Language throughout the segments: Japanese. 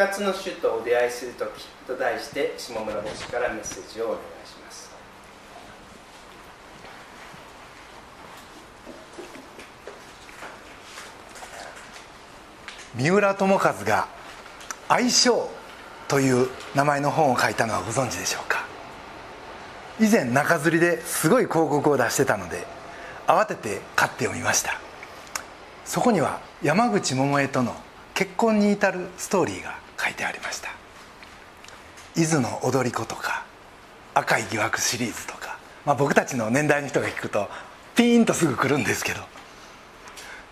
活の主とお出会いするときと題して下村牧師からメッセージをお願いします。三浦友和が「相性」という名前の本を書いたのはご存知でしょうか？以前中吊りですごい広告を出してたので慌てて買って読みました。そこには山口百恵との結婚に至るストーリーが書いてありました。伊豆の踊り子とか赤い疑惑シリーズとか、まあ、僕たちの年代の人が聞くとピーンとすぐ来るんですけど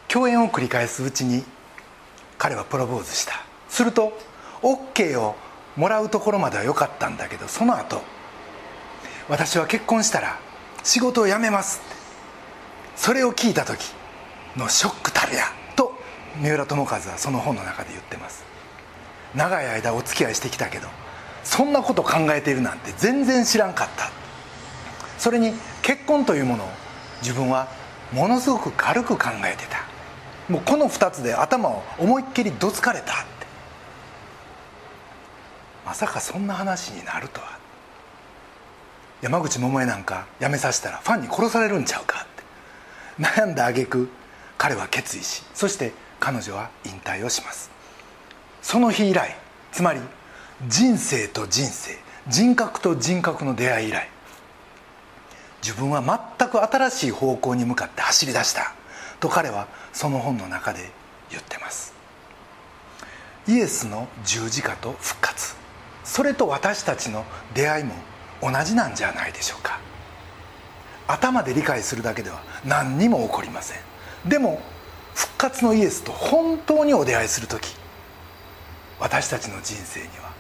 共演を繰り返すうちに彼はプロポーズした。すると OK をもらうところまでは良かったんだけどその後私は結婚したら仕事を辞めますってそれを聞いた時のショックたるやと三浦友和はその本の中で言ってます。長い間お付き合いしてきたけどそんなこと考えているなんて全然知らんかった。それに結婚というものを自分はものすごく軽く考えてた。もうこの2つで頭を思いっきりどつかれたって。まさかそんな話になるとは。山口百恵なんか辞めさせたらファンに殺されるんちゃうかって。悩んだ挙句彼は決意しそして彼女は引退をします。その日以来つまり人生と人生人格と人格の出会い以来自分は全く新しい方向に向かって走り出したと彼はその本の中で言ってます。イエスの十字架と復活それと私たちの出会いも同じなんじゃないでしょうか。頭で理解するだけでは何にも起こりません。でも復活のイエスと本当にお出会いする時私たちの人生には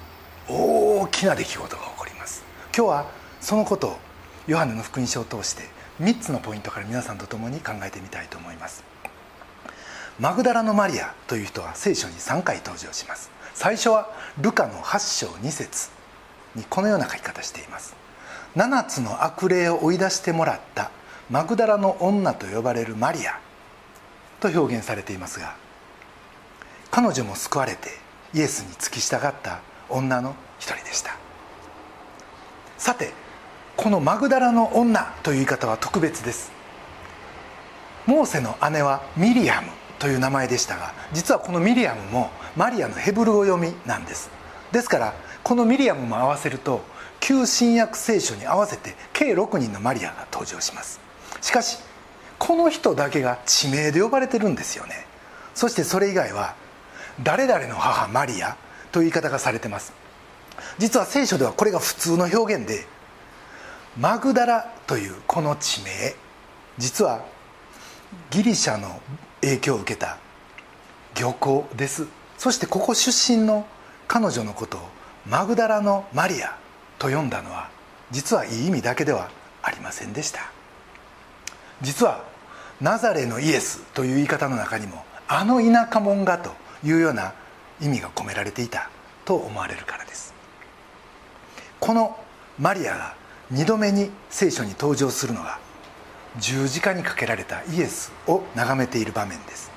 大きな出来事が起こります。今日はそのことをヨハネの福音書を通して3つのポイントから皆さんと共に考えてみたいと思います。マグダラのマリアという人は聖書に3回登場します。最初はルカの8章2節にこのような書き方しています。7つの悪霊を追い出してもらったマグダラの女と呼ばれるマリアと表現されていますが彼女も救われてイエスに付き従った女の一人でした。さてこのマグダラの女という言い方は特別です。モーセの姉はミリアムという名前でしたが実はこのミリアムもマリアのヘブル語読みなんです。ですからこのミリアムも合わせると旧新約聖書に合わせて計6人のマリアが登場します。しかしこの人だけが地名で呼ばれてるんですよね。そしてそれ以外は誰々の母マリアという言い方がされてます。実は聖書ではこれが普通の表現でマグダラというこの地名実はギリシャの影響を受けた漁港です。そしてここ出身の彼女のことをマグダラのマリアと呼んだのは実はいい意味だけではありませんでした。実はナザレのイエスという言い方の中にもあの田舎者がというような意味が込められていたと思われるからです。このマリアが2度目に聖書に登場するのが十字架にかけられたイエスを眺めている場面です。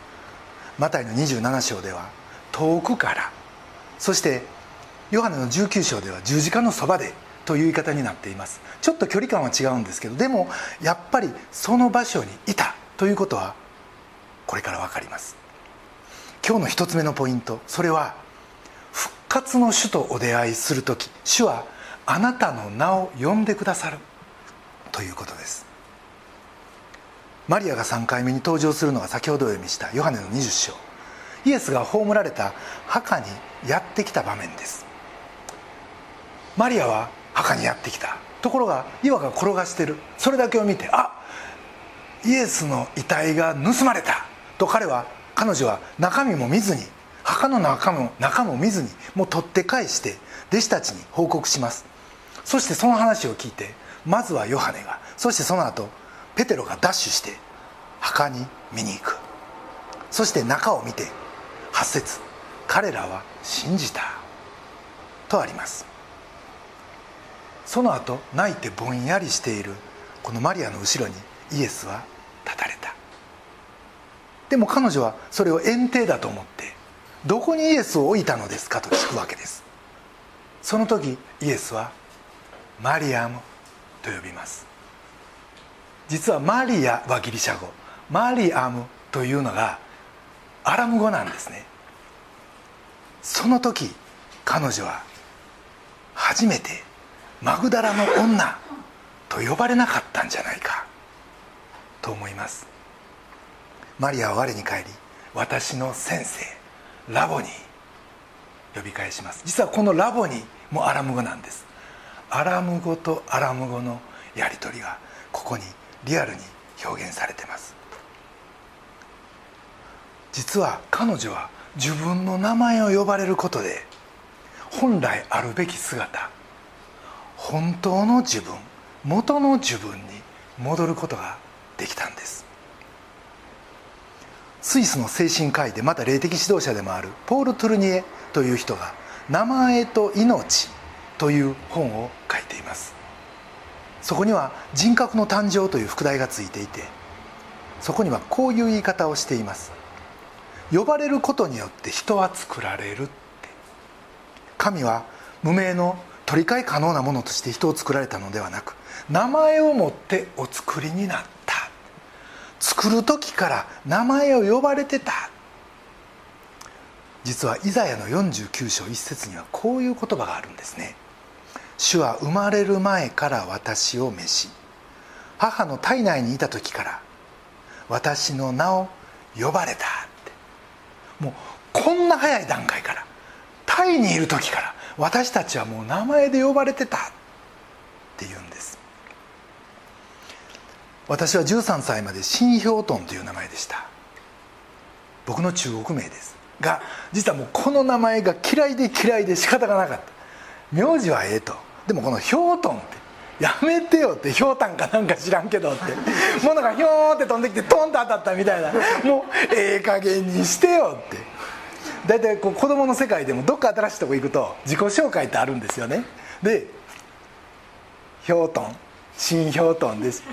マタイの27章では遠くからそしてヨハネの19章では十字架のそばでという言い方になっています。ちょっと距離感は違うんですけどでもやっぱりその場所にいたということはこれから分かります。今日の一つ目のポイント。それは復活の主とお出会いする時。主はあなたの名を呼んでくださる。ということです。マリアが3回目に登場するのが先ほどお読みしたヨハネの20章。イエスが葬られた墓にやってきた場面です。マリアは墓にやってきた。ところが岩が転がしてる。それだけを見てあイエスの遺体が盗まれた。と彼は彼女は中身も見ずに墓の中も中も見ずにもう取って返して弟子たちに報告します。そしてその話を聞いてまずはヨハネがそしてその後ペテロがダッシュして墓に見に行く。そして中を見て8節彼らは信じたとあります。その後泣いてぼんやりしているこのマリアの後ろにイエスはでも彼女はそれを園庭だと思ってどこにイエスを置いたのですかと聞くわけです。その時イエスはマリアムと呼びます。実はマリアはギリシャ語。マリアムというのがアラム語なんですね。その時彼女は初めてマグダラの女と呼ばれなかったんじゃないかと思います。マリアは我に返り私の先生ラボに呼び返します。実はこのラボにもアラム語なんです。アラム語とアラム語のやり取りがここにリアルに表現されてます。実は彼女は自分の名前を呼ばれることで本来あるべき姿本当の自分元の自分に戻ることができたんです。スイスの精神科医でまた霊的指導者でもあるポール・トゥルニエという人が「名前と命」という本を書いています。そこには「人格の誕生」という副題がついていてそこにはこういう言い方をしています。呼ばれることによって人は作られるって。神は無名の取り替え可能なものとして人を作られたのではなく名前を持ってお作りになった。作る時から名前を呼ばれてた。実はイザヤの49章1節にはこういう言葉があるんですね。主は生まれる前から私を召し母の体内にいた時から私の名を呼ばれたって。もうこんな早い段階からタイにいる時から私たちはもう名前で呼ばれてたって言うんです。私は13歳まで新氷トンという名前でした。僕の中国名ですが実はもうこの名前が嫌いで嫌いで仕方がなかった。名字はええと。でもこの氷トンってやめてよってひょうたんかなんか知らんけどって 物がひょーって飛んできてトンと当たったみたいな。もうええ加減にしてよって。大体こう子供の世界でもどっか新しいとこ行くと自己紹介ってあるんですよね。で「ひょうとん新ひょうとんです」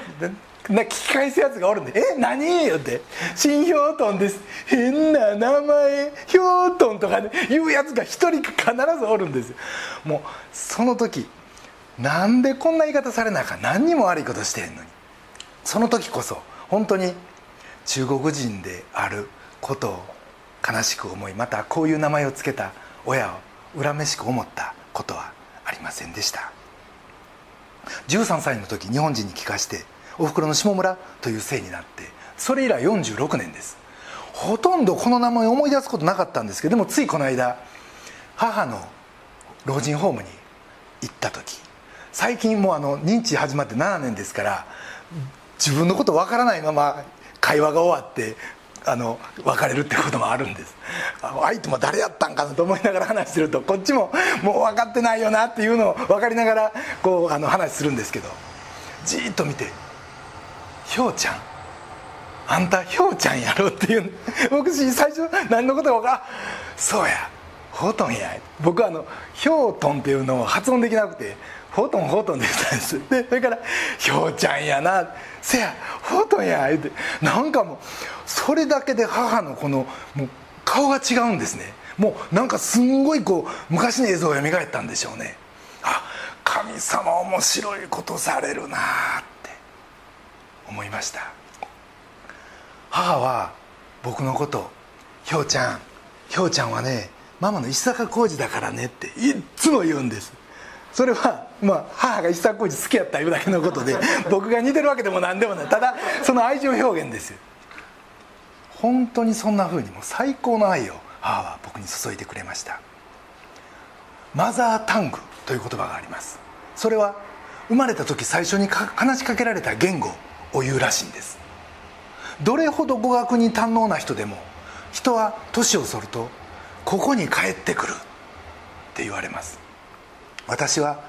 な聞き返すやつがおるんで「え何?」よって「新ひょうとんです。変な名前。ひょうとん」とか、ね、言うやつが一人必ずおるんですもうその時なんでこんな言い方されなあか何にも悪いことしてんのに。その時こそ本当に中国人であることを悲しく思いまたこういう名前を付けた親を恨めしく思ったことはありませんでした。13歳の時日本人に聞かしておふくろの下村という姓になってそれ以来46年です。ほとんどこの名前思い出すことなかったんですけどでもついこの間母の老人ホームに行った時最近もうあの認知始まって7年ですから自分のこと分からないまま会話が終わってあの別れるってこともあるんです。相手も誰やったんかなと思いながら話してるとこっちももう分かってないよなっていうのを分かりながらこうあの話するんですけどじっと見て「ひょうちゃん？あんたひょうちゃんやろ」っていう。僕最初何のことか分からそうや。ほとんや。僕はあのひょうとんっていうのを発音できなくてフォトンフォトンでしたんです。でそれから「ひょうちゃんやな。せやフォトンや」ってなんかもうそれだけで母のこのもう顔が違うんですね。もうなんかすんごいこう昔の映像が蘇ったんでしょうね。あ神様面白いことされるなって。思いました。母は僕のこと「ひょうちゃんひょうちゃんはねママの石坂浩二だからね」っていっつも言うんです。それはまあ母が一作工事好きやったいうだけのことで 僕が似てるわけでも何でもない。ただその愛情表現ですよ。本当にそんなふうにもう最高の愛を母は僕に注いでくれました。マザータングという言葉があります。それは生まれた時最初に話しかけられた言語を言うらしいんです。どれほど語学に堪能な人でも人は年を取るとここに帰ってくる。って言われます。私は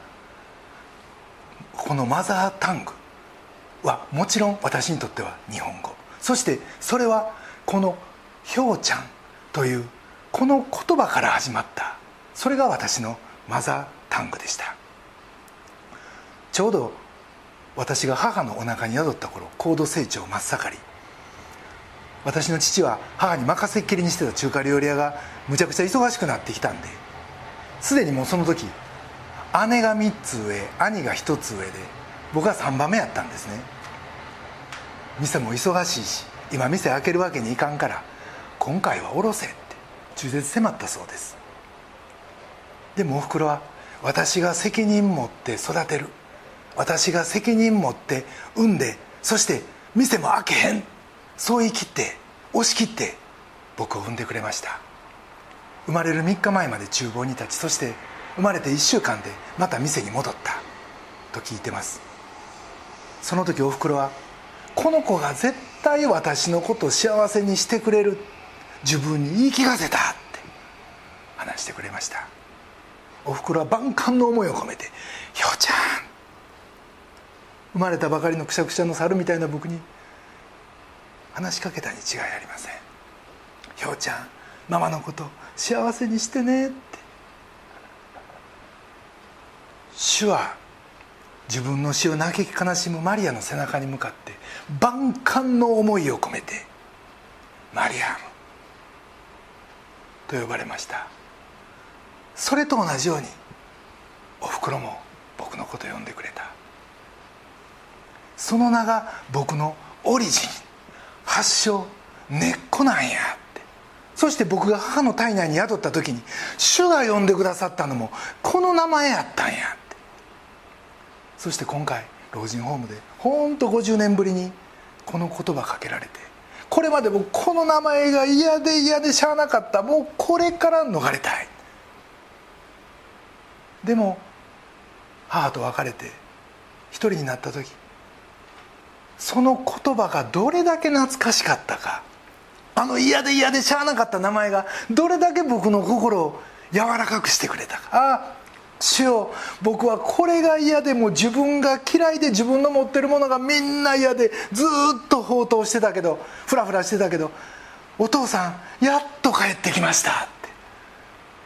このマザータングはもちろん私にとっては日本語。そしてそれはこの「ひょうちゃん」というこの言葉から始まった。それが私のマザータングでした。ちょうど私が母のお腹に宿った頃高度成長真っ盛り。私の父は母に任せっきりにしてた中華料理屋がむちゃくちゃ忙しくなってきたんですでにもうその時姉が3つ上兄が1つ上で僕は3番目やったんですね。店も忙しいし今店開けるわけにいかんから今回はおろせって中絶迫ったそうです。でもおふくろは私が責任持って育てる。私が責任持って産んでそして店も開けへん。そう言い切って押し切って僕を産んでくれました。生まれる3日前まで厨房に立ちそして生まれて1週間でまた店に戻った。と聞いてます。その時おふくろはこの子が絶対私のことを幸せにしてくれる。自分に言い聞かせた。って話してくれました。おふくろは万感の思いを込めて「ひょうちゃん」生まれたばかりのくしゃくしゃの猿みたいな僕に話しかけたに違いありません。ひょうちゃんママのこと幸せにしてねって。主は自分の死を嘆き悲しむマリアの背中に向かって万感の思いを込めてマリアムと呼ばれました。それと同じようにおふくろも僕のこと呼んでくれた。その名が僕のオリジン。発祥根っこなんやって。そして僕が母の体内に宿った時に主が呼んでくださったのもこの名前やったんやって。そして今回老人ホームでほんと50年ぶりにこの言葉かけられてこれまで僕この名前が嫌で嫌でしゃあなかった。もうこれから逃れたい。でも母と別れて一人になった時その言葉がどれだけ懐かしかったか。あの嫌で嫌でしゃあなかった名前がどれだけ僕の心を柔らかくしてくれたか。ああ主よ僕はこれが嫌でも自分が嫌いで自分の持ってるものがみんな嫌でずっと放蕩してたけどフラフラしてたけどお父さんやっと帰ってきました。って。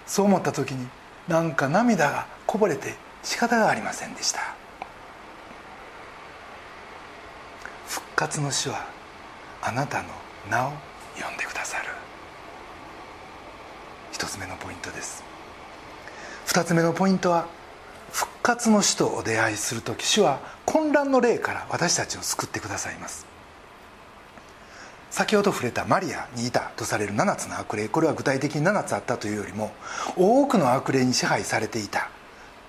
そう思った時になんか涙がこぼれて仕方がありませんでした復活の主はあなたの名を呼んでくださる。一つ目のポイントです。2つ目のポイントは復活の主とお出会いする時主は混乱の霊から私たちを救ってくださいます。先ほど触れたマリアにいたとされる7つの悪霊これは具体的に7つあったというよりも多くの悪霊に支配されていた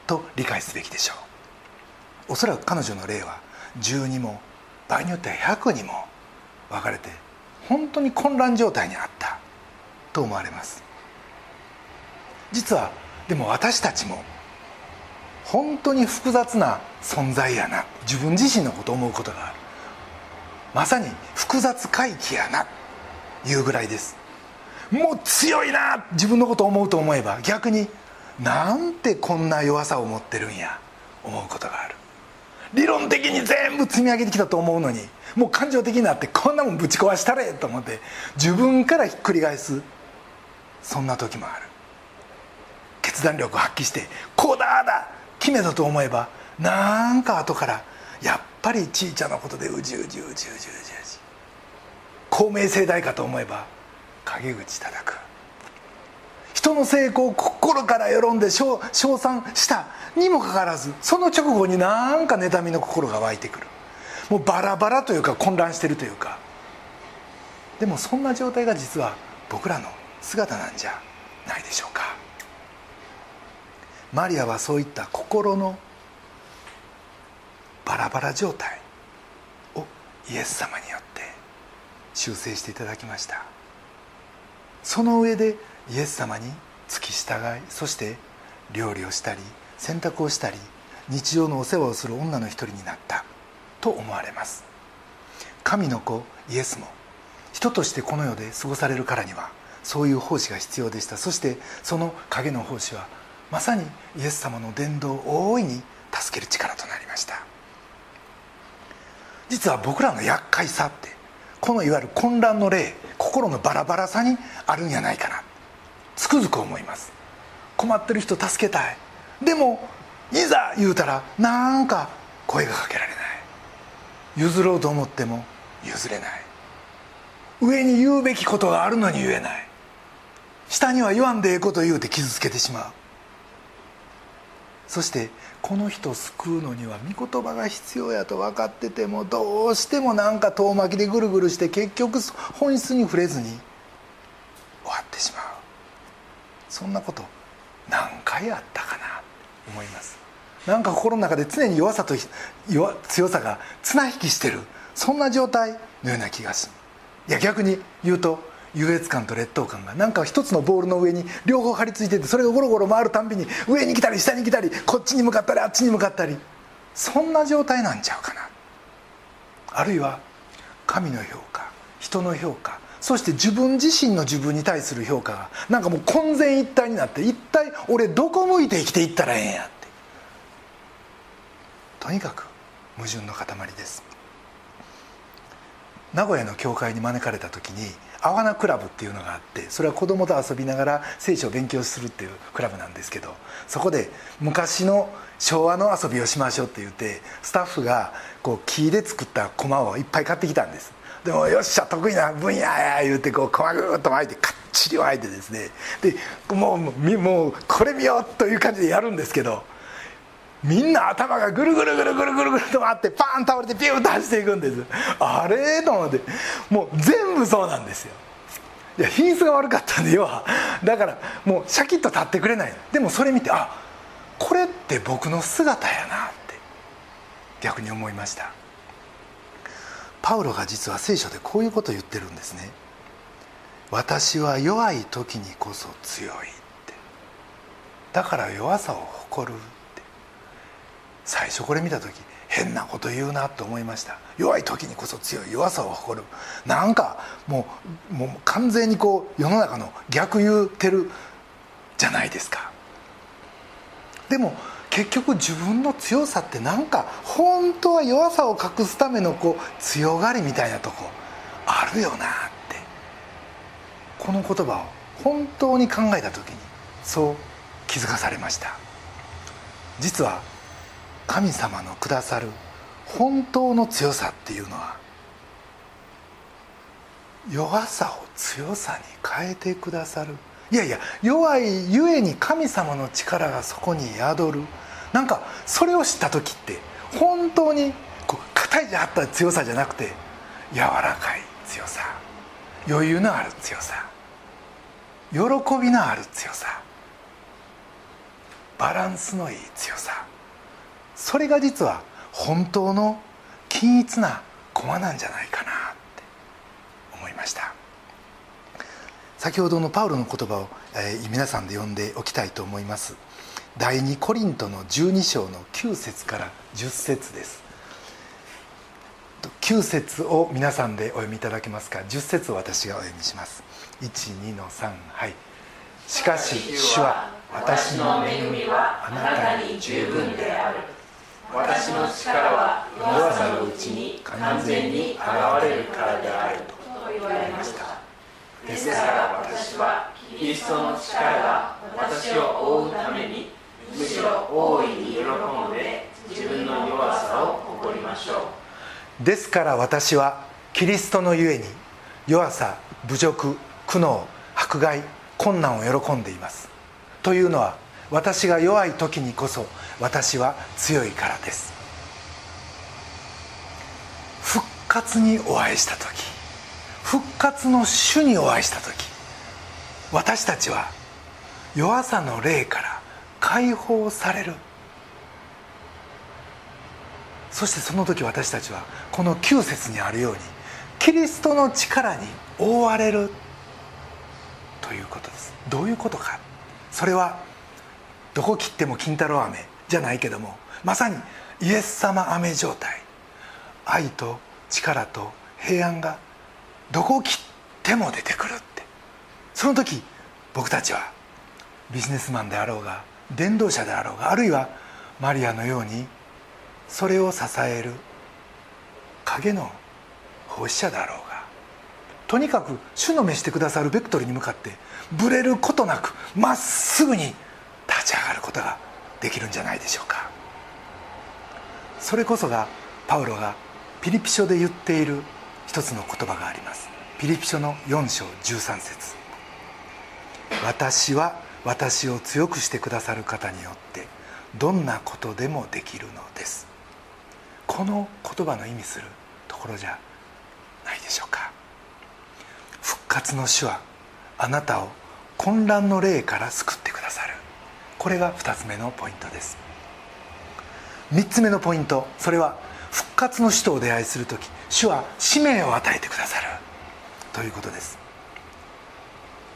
と理解すべきでしょう。おそらく彼女の霊は10にも場合によっては100にも分かれて本当に混乱状態にあったと思われます。実はでも私たちも本当に複雑な存在やな自分自身のことを思うことがある。まさに複雑回帰やないうぐらいです。もう強いな自分のことを思うと思えば逆になんてこんな弱さを持ってるんや思うことがある。理論的に全部積み上げてきたと思うのにもう感情的になってこんなもんぶち壊したれと思って自分からひっくり返すそんな時もある。決断力を発揮してこうだあだ決めたと思えばなんか後からやっぱりちいちゃなことでうじうじうじうじうじうじ。公明正大かと思えば陰口叩く。人の成功を心から喜んで称賛したにもかかわらずその直後になんか妬みの心が湧いてくる。もうバラバラというか混乱してるというか。でもそんな状態が実は僕らの姿なんじゃないでしょうか。マリアはそういった心のバラバラ状態をイエス様によって修正していただきました。その上でイエス様に付き従いそして料理をしたり洗濯をしたり日常のお世話をする女の一人になったと思われます。神の子イエスも人としてこの世で過ごされるからにはそういう奉仕が必要でした。そしてその影の奉仕はまさにイエス様の伝道を大いに助ける力となりました。実は僕らの厄介さってこのいわゆる混乱の霊心のバラバラさにあるんじゃないかな。つくづく思います。困ってる人助けたい。でもいざ言うたらなんか声がかけられない。譲ろうと思っても譲れない。上に言うべきことがあるのに言えない。下には言わんでええこと言うて傷つけてしまう。そしてこの人救うのには御言葉が必要やと分かっててもどうしてもなんか遠巻きでぐるぐるして結局本質に触れずに終わってしまう。そんなこと何回あったかなと思います。なんか心の中で常に弱さと弱強さが綱引きしてる。そんな状態のような気がする。いや逆に言うと優越感と劣等感がなんか一つのボールの上に両方張り付いててそれがゴロゴロ回るたんびに上に来たり下に来たりこっちに向かったりあっちに向かったり。そんな状態なんちゃうかな。あるいは神の評価人の評価そして自分自身の自分に対する評価がなんかもう混然一体になって一体俺どこ向いて生きていったらええんやって。とにかく矛盾の塊です。名古屋の教会に招かれた時にアワナクラブっていうのがあってそれは子供と遊びながら聖書を勉強するっていうクラブなんですけどそこで昔の昭和の遊びをしましょうって言ってスタッフがこう木で作った駒をいっぱい買ってきたんです。でもよっしゃ得意な分野や言うてこう駒ぐーっと巻いてかっちり巻いてですね。でもうもうこれ見ようという感じでやるんですけどみんな頭がぐるぐるぐるぐるぐるぐると回ってパーン倒れてピューッと走っていくんです。あれと思って。もう全部そうなんですよ。いや品質が悪かったんで要は。だからもうシャキッと立ってくれないでもそれ見てあこれって僕の姿やなって逆に思いました。パウロが実は聖書でこういうことを言ってるんですね。私は弱い時にこそ強いって。だから弱さを誇るって。最初これ見た時変なこと言うなと思いました。弱い時にこそ強い弱さを誇る。なんかもうもう完全にこう世の中の逆言うてるじゃないですか。でも結局自分の強さってなんか本当は弱さを隠すためのこう強がりみたいなとこあるよなって。この言葉を本当に考えた時にそう気づかされました。実は神様のくださる本当の強さっていうのは弱さを強さに変えてくださる。いやいや弱いゆえに神様の力がそこに宿る。なんかそれを知った時って本当にこう硬いじゃあった強さじゃなくて柔らかい強さ。余裕のある強さ。喜びのある強さ。バランスのいい強さ。それが実は本当の均一な駒なんじゃないかなって思いました。先ほどのパウロの言葉を、えー、皆さんで読んでおきたいと思います。第2コリントの12章の9節から10節です。9節を皆さんでお読みいただけますか？10節を私がお読みします。12の3はい。しかし主は私の恵みはあなたに十分である。私の力は弱さのうちに完全に現れるからである。と言われました。ですから私はキリストの力が私を覆うためにむしろ大いに喜んで自分の弱さを誇りましょう。ですから私はキリストのゆえに弱さ侮辱苦悩迫害困難を喜んでいます。というのは私が弱い時にこそ私は強いからです。復活にお会いした時復活の主にお会いした時私たちは弱さの霊から解放される。そしてその時私たちはこの9節にあるようにキリストの力に覆われるということです。どういうことか。それはどこ切っても金太郎飴じゃないけどもまさにイエス様飴状態。愛と力と平安がどこ切っても出てくるって。その時僕たちはビジネスマンであろうが伝道者であろうがあるいはマリアのようにそれを支える影の奉仕者であろうがとにかく主の召してくださるベクトルに向かってぶれることなくまっすぐに立ち上がることができるんじゃないでしょうか。それこそがパウロがピリピ書で言っている一つの言葉があります。ピリピ書の4章13節。私は私を強くしてくださる方によってどんなことでもできるのです。この言葉の意味するところじゃないでしょうか。復活の主はあなたを混乱の霊から救ってくださる。これが2つ目のポイントです。3つ目のポイント。それは復活の主とお出会いする時主は使命を与えてくださる。ということです。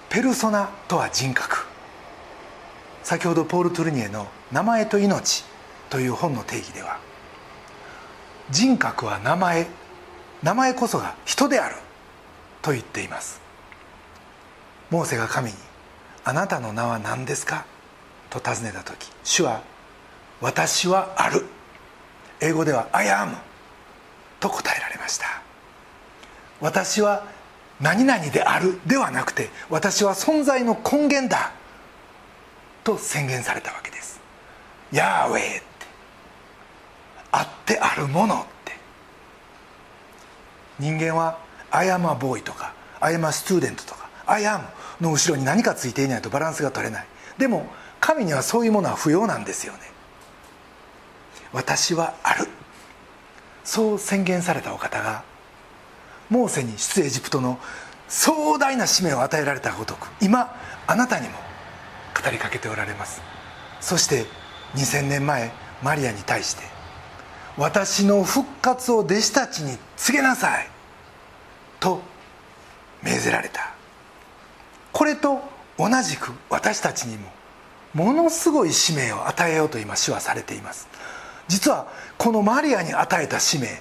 ペルソナとは人格。先ほどポール・トゥルニエの「名前と命」という本の定義では人格は名前名前こそが人であると言っています。モーセが神に「あなたの名は何ですか?」と尋ねた時主は「私はある」英語では「I am」と答えられました私は何々であるではなくて私は存在の根源だと宣言されたわけです。ヤーウェイって。あってあるものって。人間は「I am a boy」とか「I am a student」とか「I am」の後ろに何かついていないとバランスが取れない。でも神にはそういうものは不要なんですよね。私はある。そう宣言されたお方がモーセに出エジプトの壮大な使命を与えられたごとく今あなたにも語りかけておられます。そして2000年前マリアに対して「私の復活を弟子たちに告げなさい」と命ぜられた。これと同じく私たちにもものすごい使命を与えようと今主はされています。実はこのマリアに与えた使命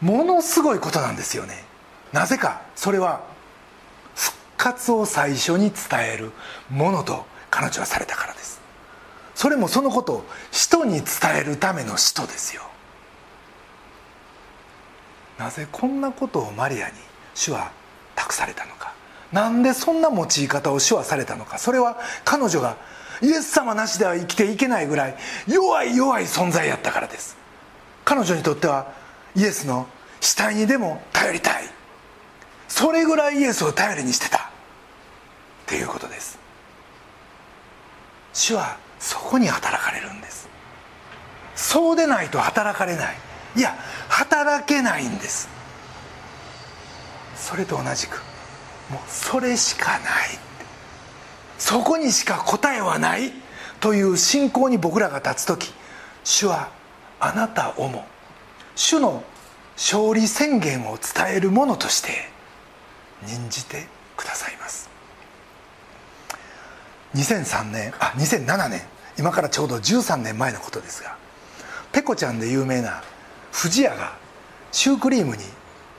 ものすごいことなんですよね。なぜかそれは復活を最初に伝えるものと彼女はされたからです。それもそのことを人に伝えるための使徒ですよ。なぜこんなことをマリアに主は託されたのか。なんでそんな用い方を主はされたのか。それは彼女がイエス様なしでは生きていけないぐらい弱い弱い存在やったからです。彼女にとってはイエスの死体にでも頼りたい。それぐらいイエスを頼りにしてた。っていうことです。主はそこに働かれるんです。そうでないと働かれない。いや働けないんです。それと同じくもうそれしかない。そこにしか答えはない。という信仰に僕らが立つ時主はあなたをも主の勝利宣言を伝えるものとして任じてくださいます。2003年あ2007年。今からちょうど13年前のことですがペコちゃんで有名な不二家がシュークリームに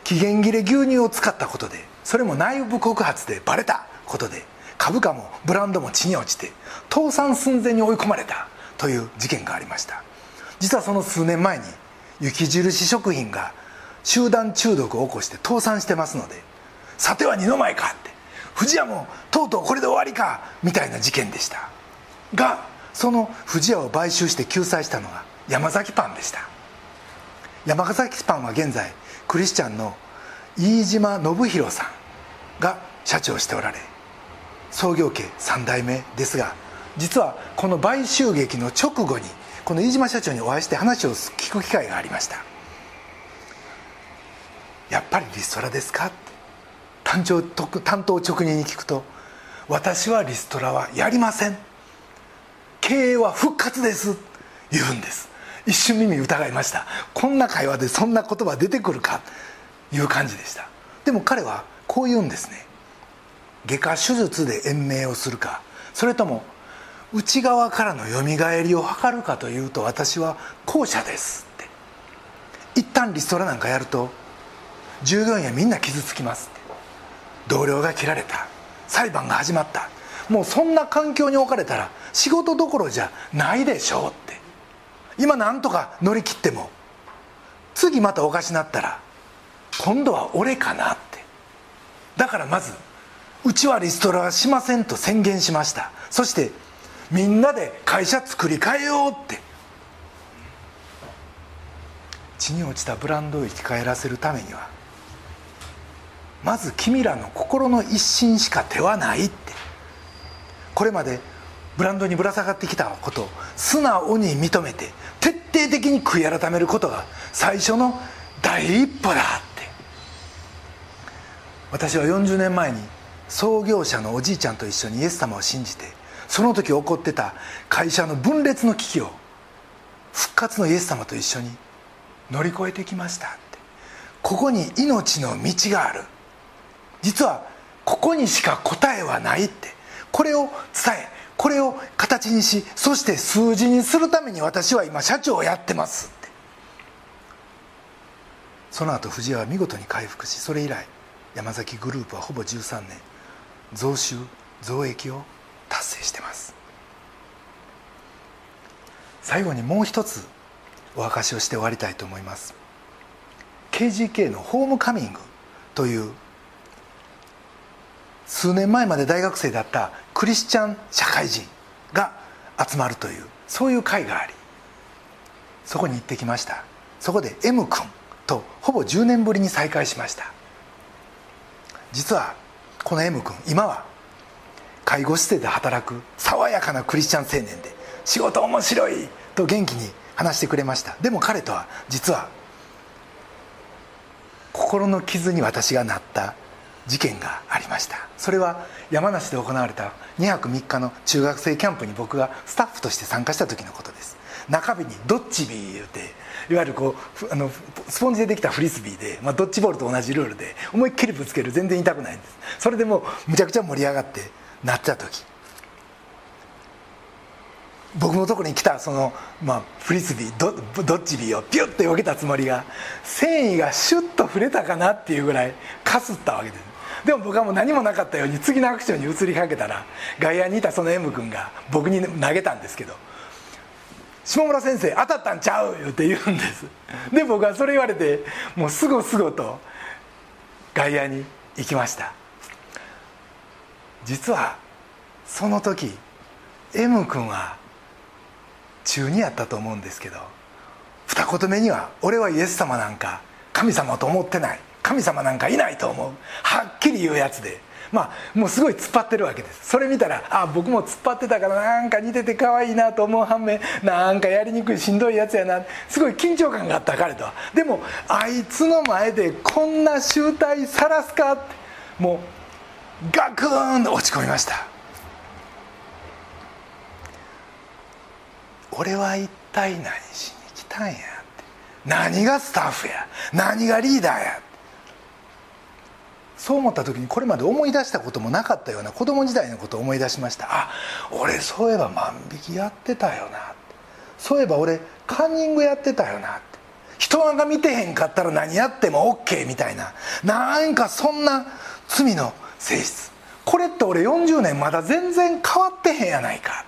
期限切れ牛乳を使ったことでそれも内部告発でバレたことで株価もブランドも地に落ちて倒産寸前に追い込まれたという事件がありました。実はその数年前に雪印食品が集団中毒を起こして倒産してますのでさては二の舞かって富士屋もとうとうこれで終わりかみたいな事件でした。がその富士屋を買収して救済したのが山崎パンでした。山崎パンは現在クリスチャンの飯島信弘さんが社長しておられ創業家3代目ですが実はこの買収劇の直後にこの飯島社長にお会いして話を聞く機会がありました。やっぱりリストラですか？担当担当直入に聞くと私はリストラはやりません。経営は復活です言うんです。一瞬耳疑いました。こんな会話でそんな言葉出てくるか？いう感じでした。でも彼はこう言うんですね外科手術で延命をするかそれとも内側からのよみがえりを図るかというと私は後者ですって。一旦リストラなんかやると従業員はみんな傷つきます。同僚が切られた。裁判が始まった。もうそんな環境に置かれたら仕事どころじゃないでしょうって。今なんとか乗り切っても次またおかしなったら今度は俺かなって。だからまずうちはリストラはしませんと宣言しました。そしてみんなで会社作り変えようって。地に落ちたブランドを生き返らせるためにはまず君らの心の一心しか手はないって。これまでブランドにぶら下がってきたことを素直に認めて徹底的に悔い改めることが最初の第一歩だって。私は40年前に創業者のおじいちゃんと一緒にイエス様を信じてその時起こってた会社の分裂の危機を復活のイエス様と一緒に乗り越えてきましたって。ここに命の道がある。実はここにしか答えはないって。これを伝えこれを形にしそして数字にするために私は今社長をやってますって。その後藤屋は見事に回復しそれ以来山崎グループはほぼ13年増収増益を達成してます。最後にもう一つお証しをして終わりたいと思います。KGK のホームカミングという数年前まで大学生だったクリスチャン社会人が集まるというそういう会がありそこに行ってきました。そこで M 君とほぼ10年ぶりに再会しました。実はこの M 君今は介護施設で働く爽やかなクリスチャン青年で仕事面白いと元気に話してくれました。でも彼とは実は心の傷に私がなった事件がありました。それは山梨で行われた2泊3日の中学生キャンプに僕がスタッフとして参加した時のことです。中日にドッジビー言うていわゆるこうあのスポンジでできたフリスビーで、まあ、ドッジボールと同じルールで思いっきりぶつける全然痛くないんです。それでもうむちゃくちゃ盛り上がってなった時。僕のところに来たその、まあ、フリスビードドッジビーをピュッて避けたつもりが繊維がシュッと触れたかなっていうぐらいかすったわけです。でも僕はもう何もなかったように次のアクションに移りかけたら外野にいたその M 君が僕に投げたんですけど「下村先生当たったんちゃう!」って言うんです。で僕はそれ言われてもうすごすごと外野に行きました。実はその時 M 君は中2やったと思うんですけど二言目には「俺はイエス様なんか神様と思ってない」神様なんかいないと思う。はっきり言うやつで。まあもうすごい突っ張ってるわけです。それ見たらあ僕も突っ張ってたからなんか似てて可愛いなと思う反面なんかやりにくいしんどいやつやな。すごい緊張感があった彼とは。でもあいつの前でこんな集大さらすかってもうガクーンと落ち込みました。俺は一体何しに来たんやって。何がスタッフや。何がリーダーやって。そう思った時にこれまで思い出したこともなかったような子供時代のことを思い出しました。あ俺そういえば万引きやってたよな。そういえば俺カンニングやってたよなって。人が見てへんかったら何やっても OK みたいな。なんかそんな罪の性質。これって俺40年まだ全然変わってへんやないか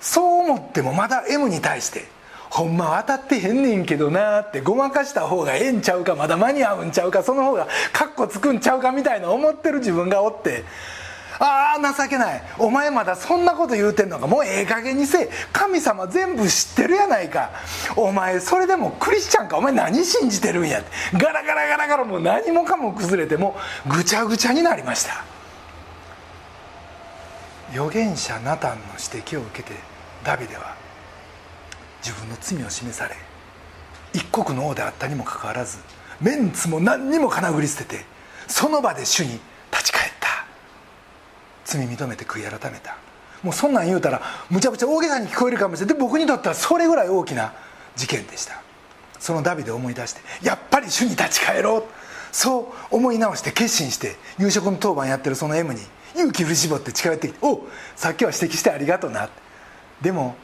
そう思ってもまだ M に対してほんま当たってへんねんけどなってごまかした方がええんちゃうかまだ間に合うんちゃうかその方がカッコつくんちゃうかみたいな思ってる自分がおってああ情けない。お前まだそんなこと言うてんのか。もうええ加減にせえ。神様全部知ってるやないか。お前それでもクリスチャンか。お前何信じてるんやガラガラガラガラもう何もかも崩れてもうぐちゃぐちゃになりました。預言者ナタンの指摘を受けてダビデは自分の罪を示され一国の王であったにもかかわらずメンツも何にもかなぐり捨ててその場で主に立ち返った。罪認めて悔い改めた。もうそんなん言うたらむちゃくちゃ大げさに聞こえるかもしれないで僕にとってはそれぐらい大きな事件でした。そのダビデを思い出してやっぱり主に立ち返ろう。そう思い直して決心して夕食の当番やってるその M に勇気振り絞って近寄ってきて「おさっきは指摘してありがとうな」でも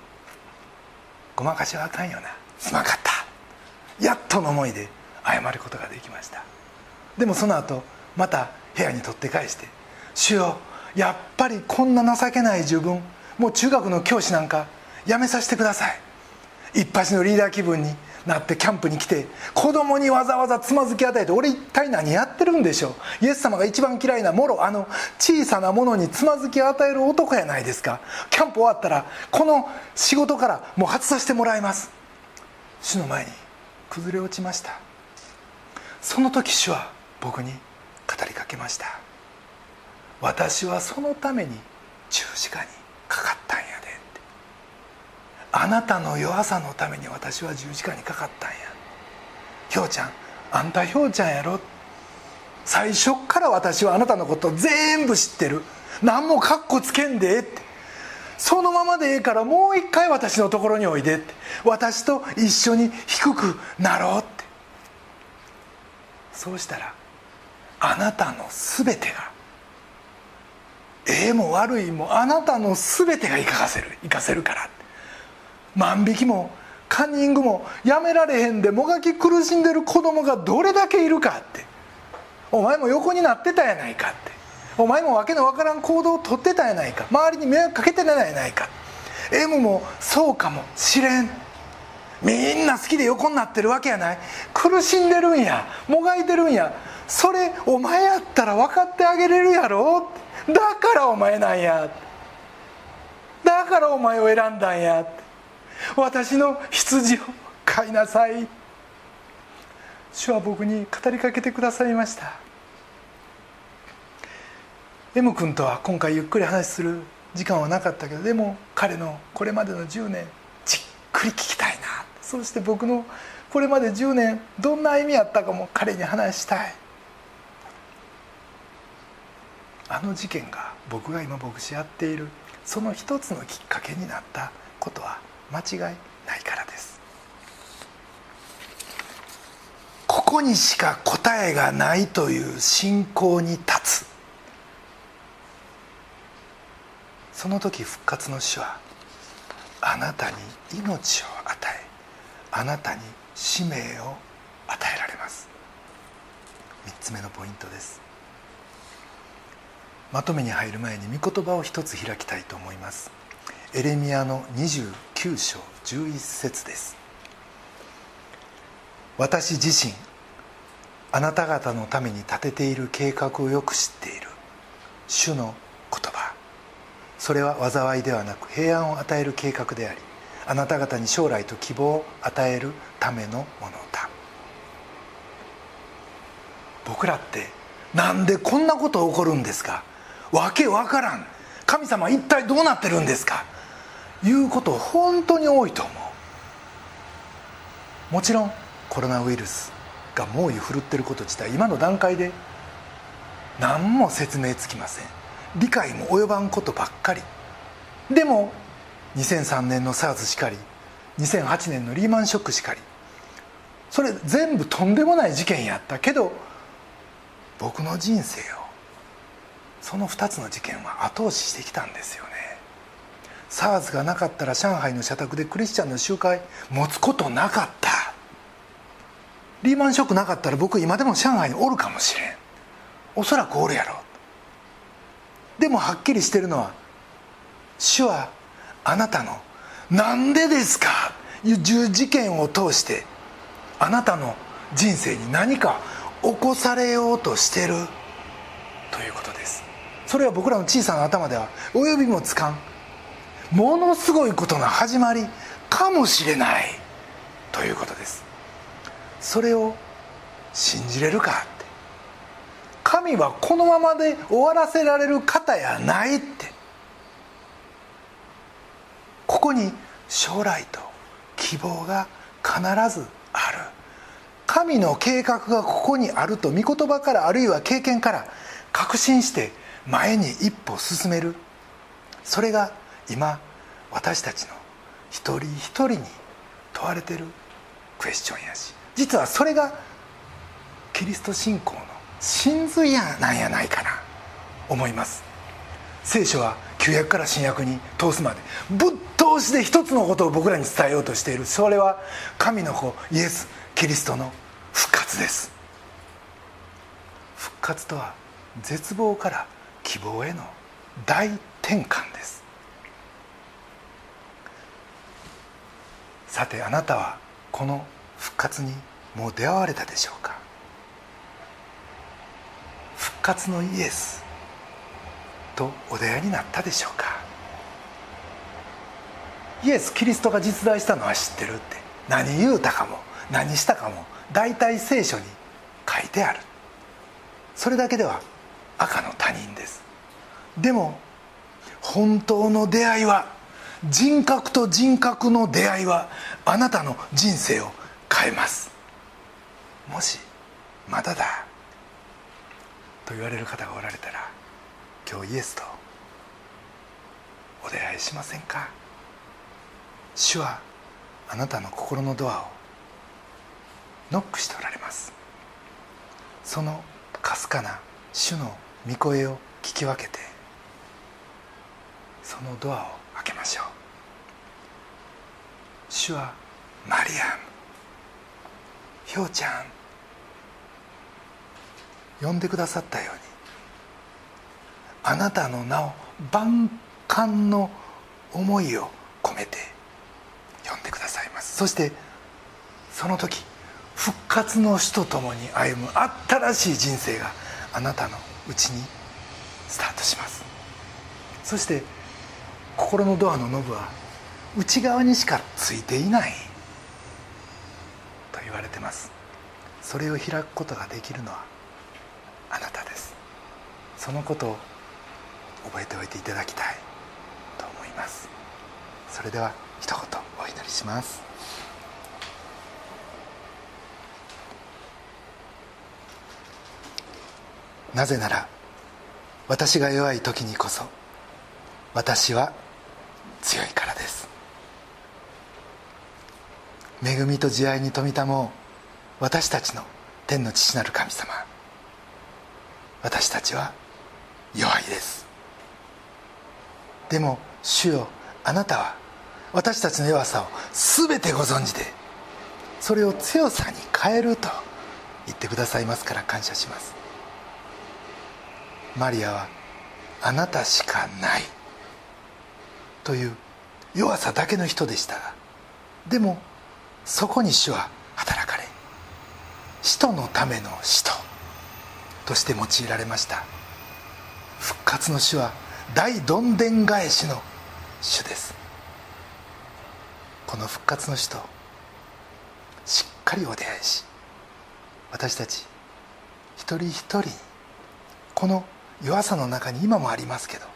ごまかしはあかんよな。すまんかった。やっとの思いで謝ることができました。でもその後また部屋に取って返して「主よやっぱりこんな情けない自分もう中学の教師なんかやめさせてください」一発のリーダー気分になってキャンプに来て子供にわざわざつまずき与えて俺一体何やってるんでしょう？イエス様が一番嫌いなもろあの小さなものにつまずき与える男やないですか。キャンプ終わったらこの仕事からもう外させてもらいます。主の前に崩れ落ちました。その時主は僕に語りかけました。私はそのために十字架にかかったんやで。あなたの弱さのために私は十字架にかかったんや。ひょうちゃんあんたひょうちゃんやろ。最初から私はあなたのこと全部知ってる。何もカッコつけんでって。そのままでええからもう一回私のところにおいでって。私と一緒に低くなろうって。そうしたらあなたの全てがええも悪いもあなたの全てが生かせる生かせるから万引きもカンニングもやめられへんでもがき苦しんでる子供がどれだけいるかって。お前も横になってたやないかって。お前も訳のわからん行動をとってたやないか。周りに迷惑かけてたやないか。M もそうかもしれん。みんな好きで横になってるわけやない。苦しんでるんや。もがいてるんや。それお前やったら分かってあげれるやろ。だからお前なんや。だからお前を選んだんや。って私の羊を飼いなさい。主は僕に語りかけてくださいました。M 君とは今回ゆっくり話する時間はなかったけどでも彼のこれまでの10年じっくり聞きたいな。そして僕のこれまで10年どんな歩みやったかも彼に話したい。あの事件が僕が今牧師やっているその一つのきっかけになったことは間違いないからです。ここにしか答えがないという信仰に立つ。その時復活の主はあなたに命を与えあなたに使命を与えられます。3つ目のポイントです。まとめに入る前に御言葉を一つ開きたいと思います。エレミアの9章11節です。私自身あなた方のために立てている計画をよく知っている。主の言葉。それは災いではなく平安を与える計画でありあなた方に将来と希望を与えるためのものだ。僕らってなんでこんなこと起こるんですか？わけわからん。神様一体どうなってるんですか？いうこと本当に多いと思う。もちろんコロナウイルスが猛威振るってること自体今の段階で何も説明つきません。理解も及ばんことばっかり。でも2003年の SARS しかり2008年のリーマンショックしかりそれ全部とんでもない事件やったけど僕の人生をその2つの事件は後押ししてきたんですよね。SARS がなかったら上海の社宅でクリスチャンの集会持つことなかった。リーマンショックなかったら僕今でも上海におるかもしれん。おそらくおるやろ。でもはっきりしてるのは主はあなたの「なんでですか?」いう事件を通してあなたの人生に何か起こされようとしてるということです。それは僕らの小さな頭では及びもつかん。ものすごいことの始まりかもしれないということです。それを信じれるかって。神はこのままで終わらせられる方やないって。ここに将来と希望が必ずある。神の計画がここにあると御言葉からあるいは経験から確信して前に一歩進める。それが今私たちの一人一人に問われてるクエスチョンやし。実はそれがキリスト信仰の真髄やなんやないかな思います。聖書は旧約から新約に通すまでぶっ通しで一つのことを僕らに伝えようとしている。それは神の子イエス・キリストの復活です。復活とは絶望から希望への大転換です。さてあなたはこの復活にもう出会われたでしょうか？復活のイエスとお出会いになったでしょうか？イエス・キリストが実在したのは知ってるって。何言うたかも何したかも大体聖書に書いてある。それだけでは赤の他人です。でも本当の出会いは人格と人格の出会いはあなたの人生を変えます。もしまだだと言われる方がおられたら今日イエスとお出会いしませんか？主はあなたの心のドアをノックしておられます。そのかすかな主の御声を聞き分けてそのドアをけましょう。主はマリアンひょうちゃん。呼んでくださったように。あなたの名を万感の思いを込めて呼んでくださいます。そしてその時復活の死とともに歩む新しい人生があなたのうちにスタートします。そして心のドアのノブは内側にしかついていない。と言われてます。それを開くことができるのはあなたです。そのことを覚えておいていただきたい。と思います。それでは一言お祈りします。なぜなら私が弱い時にこそ私は強いからです。恵みと慈愛に富みたも私たちの天の父なる神様。私たちは弱いです。でも主よあなたは私たちの弱さを全てご存知でそれを強さに変えると言ってくださいますから感謝します。マリアはあなたしかない。という弱さだけの人でした。がでもそこに主は働かれ使徒のための使徒として用いられました。復活の主は大どんでん返しの主です。この復活の主としっかりお出会いし私たち一人一人この弱さの中に今もありますけど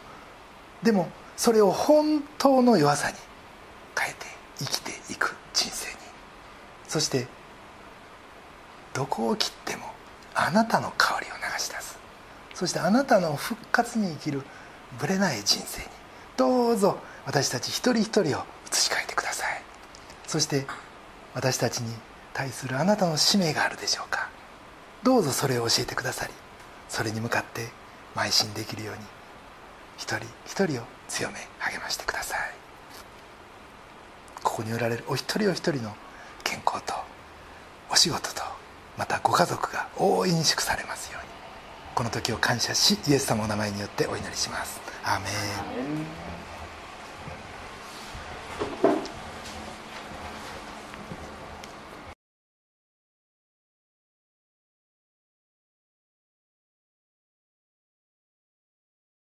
でもそれを本当の弱さに変えて生きていく人生に。そしてどこを切ってもあなたの香りを流し出すそしてあなたの復活に生きるぶれない人生に。どうぞ私たち一人一人を移し替えてください。そして私たちに対するあなたの使命があるでしょうか。どうぞそれを教えてくださりそれに向かって邁進できるように一人一人を強め励ましてください。ここにおられるお一人お一人の健康とお仕事とまたご家族が大いに祝されますように。この時を感謝しイエス様の名前によってお祈りします。アーメン。